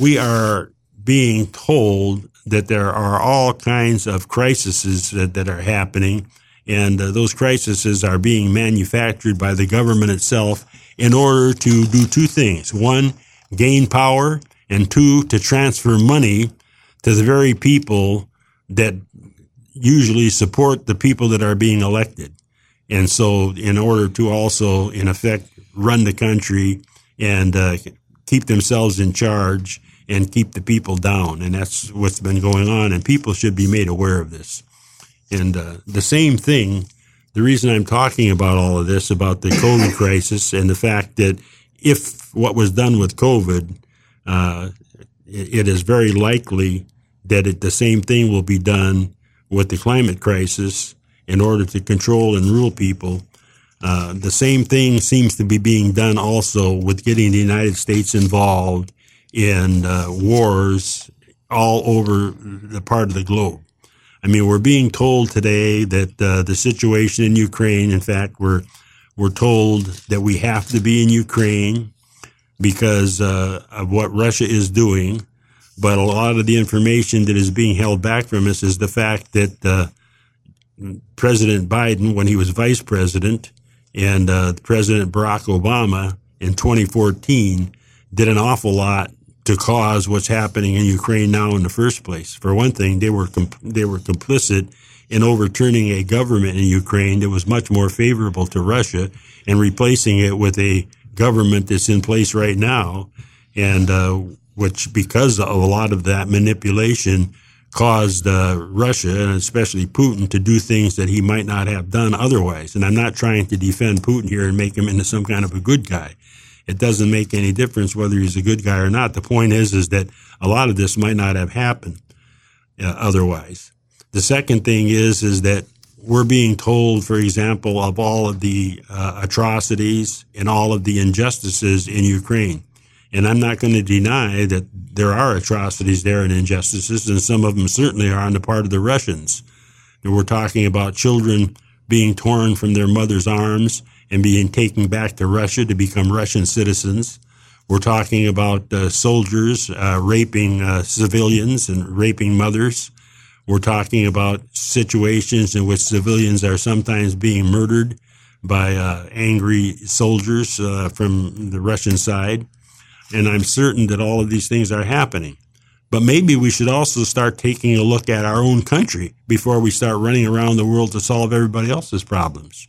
we are being told that there are all kinds of crises that, that are happening, and uh, those crises are being manufactured by the government itself in order to do two things. One, gain power, and two, to transfer money to the very people that usually support the people that are being elected. And so, in order to also, in effect, run the country and uh, keep themselves in charge and keep the people down. And that's what's been going on. And people should be made aware of this. And uh, the same thing, the reason I'm talking about all of this, about the COVID crisis and the fact that if what was done with COVID, uh, it, is very likely that it, the same thing will be done with the climate crisis in order to control and rule people. Uh, the same thing seems to be being done also with getting the United States involved in uh, wars all over the part of the globe. I mean, we're being told today that uh, the situation in Ukraine, in fact, we're, we're told that we have to be in Ukraine because uh, of what Russia is doing. But a lot of the information that is being held back from us is the fact that uh, President Biden, when he was vice president, and uh, President Barack Obama in 2014 did an awful lot to cause what's happening in Ukraine now in the first place. For one thing, they were they were complicit in overturning a government in Ukraine that was much more favorable to Russia and replacing it with a government that's in place right now, and uh, which because of a lot of that manipulation caused uh, Russia and especially Putin to do things that he might not have done otherwise. And I'm not trying to defend Putin here and make him into some kind of a good guy. It doesn't make any difference whether he's a good guy or not. The point is, is that a lot of this might not have happened uh, otherwise. The second thing is, is that we're being told, for example, of all of the uh, atrocities and all of the injustices in Ukraine. And I'm not going to deny that there are atrocities there and injustices, and some of them certainly are on the part of the Russians. And we're talking about children being torn from their mother's arms and being taken back to Russia to become Russian citizens. We're talking about uh, soldiers uh, raping uh, civilians and raping mothers. We're talking about situations in which civilians are sometimes being murdered by uh, angry soldiers uh, from the Russian side. And I'm certain that all of these things are happening. But maybe we should also start taking a look at our own country before we start running around the world to solve everybody else's problems.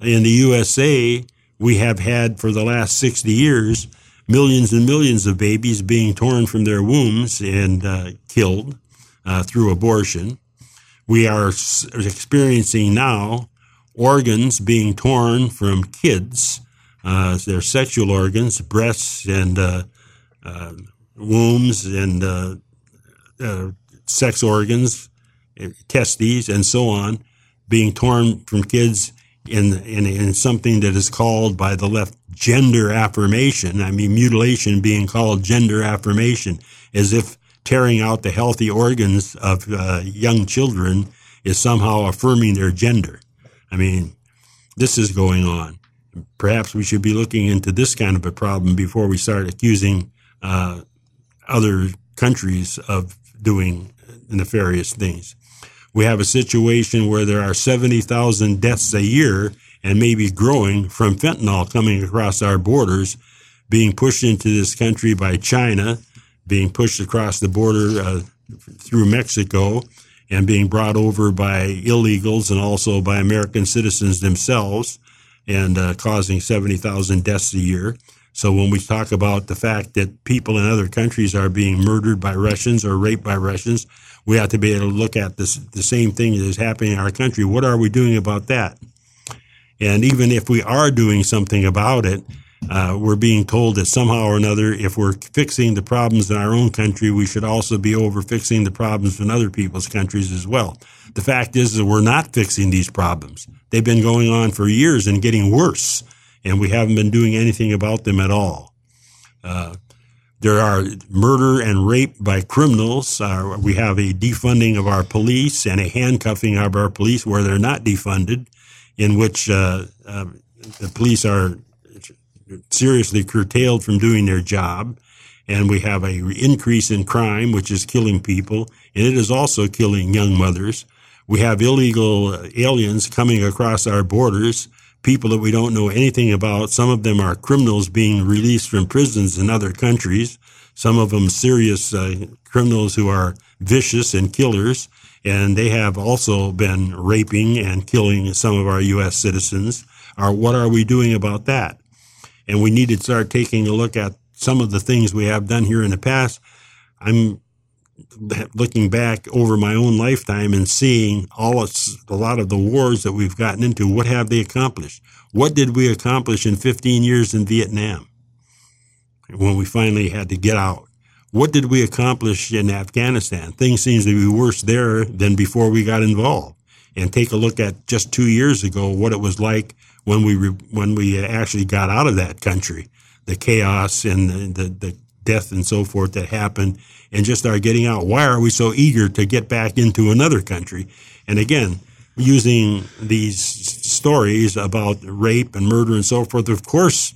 In the USA, we have had for the last 60 years millions and millions of babies being torn from their wombs and uh, killed uh, through abortion. We are experiencing now organs being torn from kids their sexual organs, breasts and uh, uh, wombs and uh, uh, sex organs, testes, and so on, being torn from kids in, in, in something that is called by the left gender affirmation. I mean, mutilation being called gender affirmation, as if tearing out the healthy organs of uh, young children is somehow affirming their gender. I mean, this is going on perhaps we should be looking into this kind of a problem before we start accusing uh, other countries of doing nefarious things. We have a situation where there are 70,000 deaths a year and maybe growing from fentanyl coming across our borders, being pushed into this country by China, being pushed across the border uh, through Mexico, and being brought over by illegals and also by American citizens themselves and uh, causing 70,000 deaths a year. So when we talk about the fact that people in other countries are being murdered by Russians or raped by Russians, we have to be able to look at this, the same thing that is happening in our country. What are we doing about that? And even if we are doing something about it, uh, we're being told that somehow or another, if we're fixing the problems in our own country, we should also be over fixing the problems in other people's countries as well. The fact is that we're not fixing these problems. They've been going on for years and getting worse, and we haven't been doing anything about them at all. Uh, there are murder and rape by criminals. Uh, we have a defunding of our police and a handcuffing of our police where they're not defunded, in which uh, uh the police are seriously curtailed from doing their job. And we have a increase in crime, which is killing people, and it is also killing young mothers. We have illegal aliens coming across our borders, people that we don't know anything about. Some of them are criminals being released from prisons in other countries. Some of them serious uh, criminals who are vicious and killers. And they have also been raping and killing some of our U.S. citizens. Are, what are we doing about that? And we need to start taking a look at some of the things we have done here in the past. I'm looking back over my own lifetime and seeing all of, a lot of the wars that we've gotten into, what have they accomplished? What did we accomplish in 15 years in Vietnam when we finally had to get out? What did we accomplish in Afghanistan? Things seem to be worse there than before we got involved. And take a look at just two years ago what it was like when we re- when we actually got out of that country, the chaos and the, the, the death and so forth that happened and just are getting out. Why are we so eager to get back into another country? And again, using these stories about rape and murder and so forth, of course,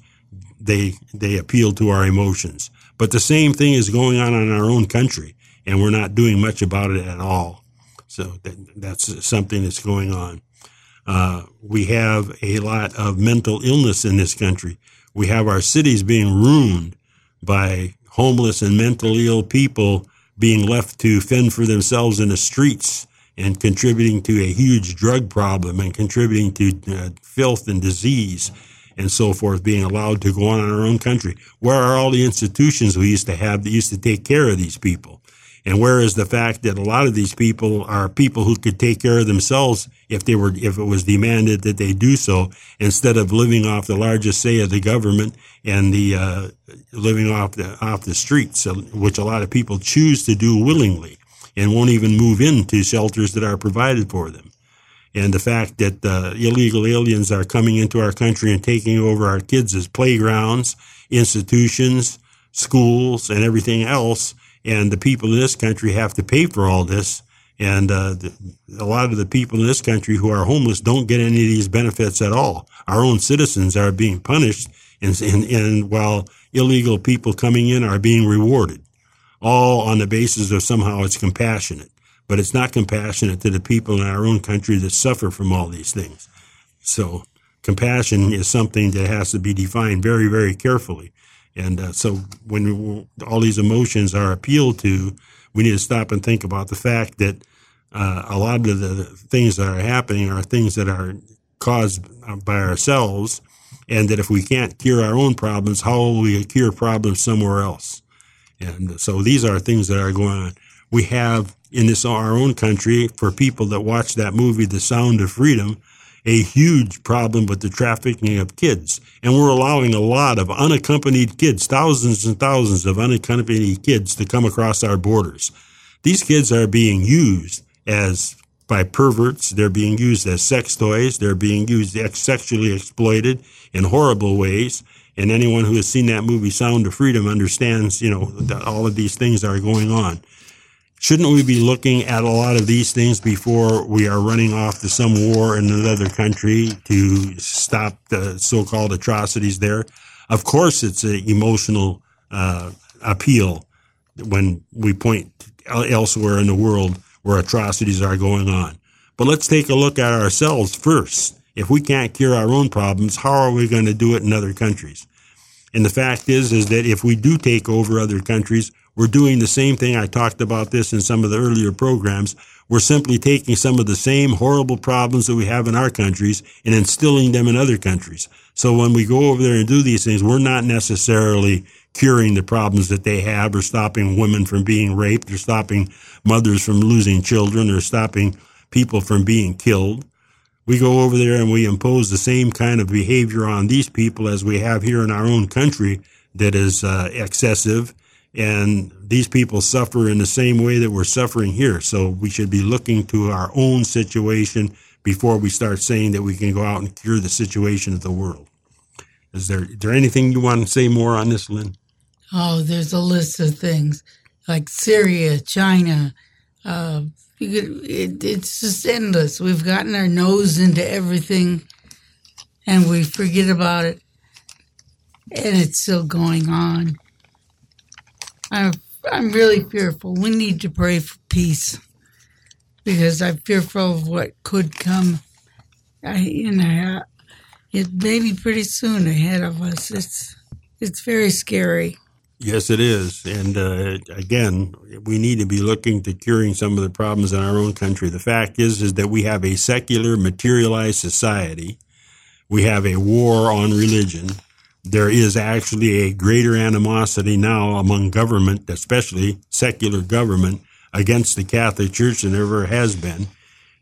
they they appeal to our emotions. But the same thing is going on in our own country, and we're not doing much about it at all. So that, that's something that's going on. Uh, we have a lot of mental illness in this country. We have our cities being ruined by homeless and mentally ill people being left to fend for themselves in the streets and contributing to a huge drug problem and contributing to uh, filth and disease and so forth being allowed to go on in our own country. Where are all the institutions we used to have that used to take care of these people? And where is the fact that a lot of these people are people who could take care of themselves if they were, if it was demanded that they do so, instead of living off the largest say of the government and the uh, living off the off the streets, which a lot of people choose to do willingly and won't even move into shelters that are provided for them. And the fact that uh, illegal aliens are coming into our country and taking over our kids as playgrounds, institutions, schools, and everything else and the people in this country have to pay for all this. And uh, the, a lot of the people in this country who are homeless don't get any of these benefits at all. Our own citizens are being punished, and, and, and while illegal people coming in are being rewarded, all on the basis of somehow it's compassionate. But it's not compassionate to the people in our own country that suffer from all these things. So compassion is something that has to be defined very, very carefully. And uh, so when all these emotions are appealed to, we need to stop and think about the fact that uh, a lot of the things that are happening are things that are caused by ourselves, and that if we can't cure our own problems, how will we cure problems somewhere else? And so these are things that are going on. We have in this our own country for people that watch that movie, The Sound of Freedom a huge problem with the trafficking of kids. And we're allowing a lot of unaccompanied kids, thousands and thousands of unaccompanied kids to come across our borders. These kids are being used as by perverts. They're being used as sex toys. They're being used sexually exploited in horrible ways. And anyone who has seen that movie, Sound of Freedom, understands, you know, that all of these things are going on. Shouldn't we be looking at a lot of these things before we are running off to some war in another country to stop the so-called atrocities there? Of course, it's an emotional uh, appeal when we point elsewhere in the world where atrocities are going on. But let's take a look at ourselves first. If we can't cure our own problems, how are we going to do it in other countries? And the fact is, is that if we do take over other countries, we're doing the same thing. I talked about this in some of the earlier programs. We're simply taking some of the same horrible problems that we have in our countries and instilling them in other countries. So when we go over there and do these things, we're not necessarily curing the problems that they have or stopping women from being raped or stopping mothers from losing children or stopping people from being killed. We go over there and we impose the same kind of behavior on these people as we have here in our own country that is uh, excessive and these people suffer in the same way that we're suffering here. So we should be looking to our own situation before we start saying that we can go out and cure the situation of the world. Is there, is there anything you want to say more on this, Lynn? Oh, there's a list of things like Syria, China. Uh, it, it's just endless. We've gotten our nose into everything and we forget about it. And it's still going on. I'm I'm really fearful. We need to pray for peace because I'm fearful of what could come. I, you know, it may be pretty soon ahead of us. It's it's very scary. Yes, it is. And uh, again, we need to be looking to curing some of the problems in our own country. The fact is, is that we have a secular, materialized society. We have a war on religion there is actually a greater animosity now among government, especially secular government, against the Catholic Church than ever has been.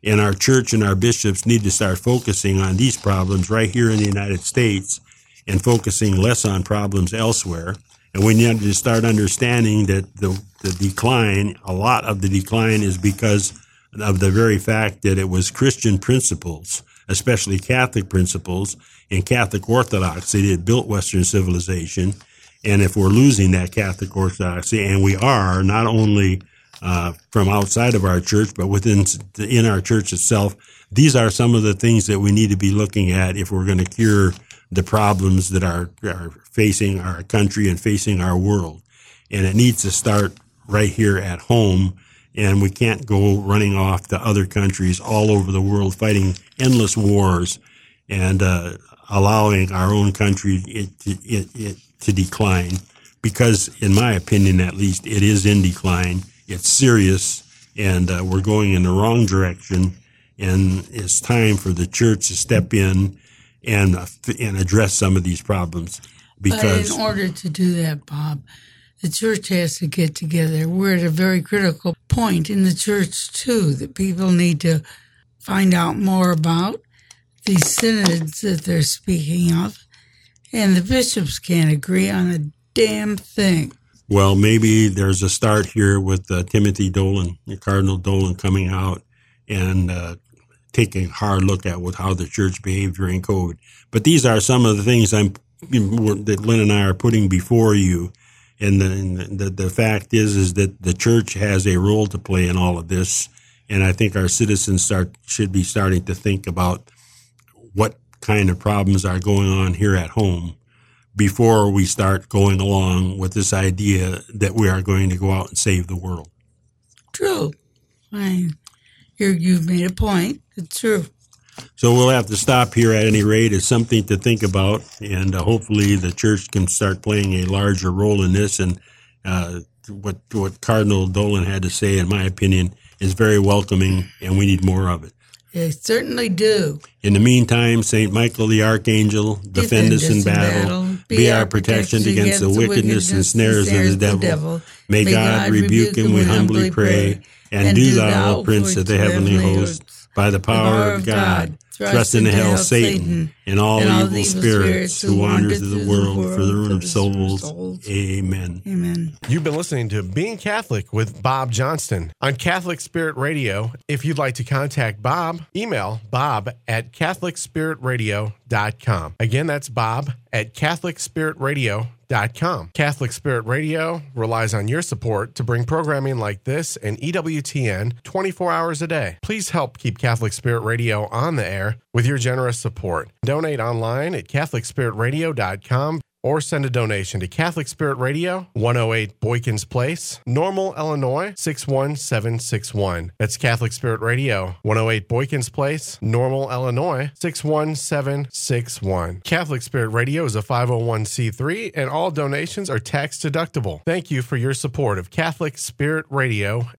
And our church and our bishops need to start focusing on these problems right here in the United States and focusing less on problems elsewhere. And we need to start understanding that the, the decline, a lot of the decline is because of the very fact that it was Christian principles, especially Catholic principles, and Catholic orthodoxy that built Western civilization. And if we're losing that Catholic orthodoxy, and we are not only uh, from outside of our church, but within in our church itself, these are some of the things that we need to be looking at if we're going to cure the problems that are, are facing our country and facing our world. And it needs to start right here at home. And we can't go running off to other countries all over the world fighting endless wars and uh, allowing our own country it, it, it, to decline. Because, in my opinion, at least, it is in decline. It's serious, and uh, we're going in the wrong direction. And it's time for the church to step in and uh, and address some of these problems. Because but in order to do that, Bob, the church has to get together. We're at a very critical point in the church too that people need to find out more about these synods that they're speaking of, and the bishops can't agree on a damn thing. Well, maybe there's a start here with uh, Timothy Dolan, Cardinal Dolan, coming out and uh, taking a hard look at what, how the church behaved during COVID. But these are some of the things I'm that Lynn and I are putting before you. And the, and the, the fact is, is that the church has a role to play in all of this. And I think our citizens start, should be starting to think about what kind of problems are going on here at home before we start going along with this idea that we are going to go out and save the world. True. Fine. I, you've made a point. It's true. So we'll have to stop here at any rate. It's something to think about, and uh, hopefully the church can start playing a larger role in this. And uh, what what Cardinal Dolan had to say, in my opinion, is very welcoming, and we need more of it. They certainly do. In the meantime, Saint Michael the Archangel, defend, defend us in battle. battle. Be, be our protection, against, against the wickedness and snares of the devil. devil. May, May God, God rebuke him, we humbly pray. pray. And, and do thou, Prince of the heavenly host, by the power of God, thrust into hell Satan and all, and all evil, evil spirits who wander through the world, world for the ruin of souls. souls. Amen. Amen. You've been listening to Being Catholic with Bob Johnston on Catholic Spirit Radio. If you'd like to contact Bob, email bob at catholicspiritradio.com. Again, that's bob at catholicspiritradio.com Com. Catholic Spirit Radio relies on your support to bring programming like this and EWTN 24 hours a day. Please help keep Catholic Spirit Radio on the air with your generous support. Donate online at CatholicSpiritRadio.com or send a donation to Catholic Spirit Radio, 108 Boykins Place, Normal, Illinois 61761. That's Catholic Spirit Radio, 108 Boykins Place, Normal, Illinois 61761. Catholic Spirit Radio is a 501c3 and all donations are tax deductible. Thank you for your support of Catholic Spirit Radio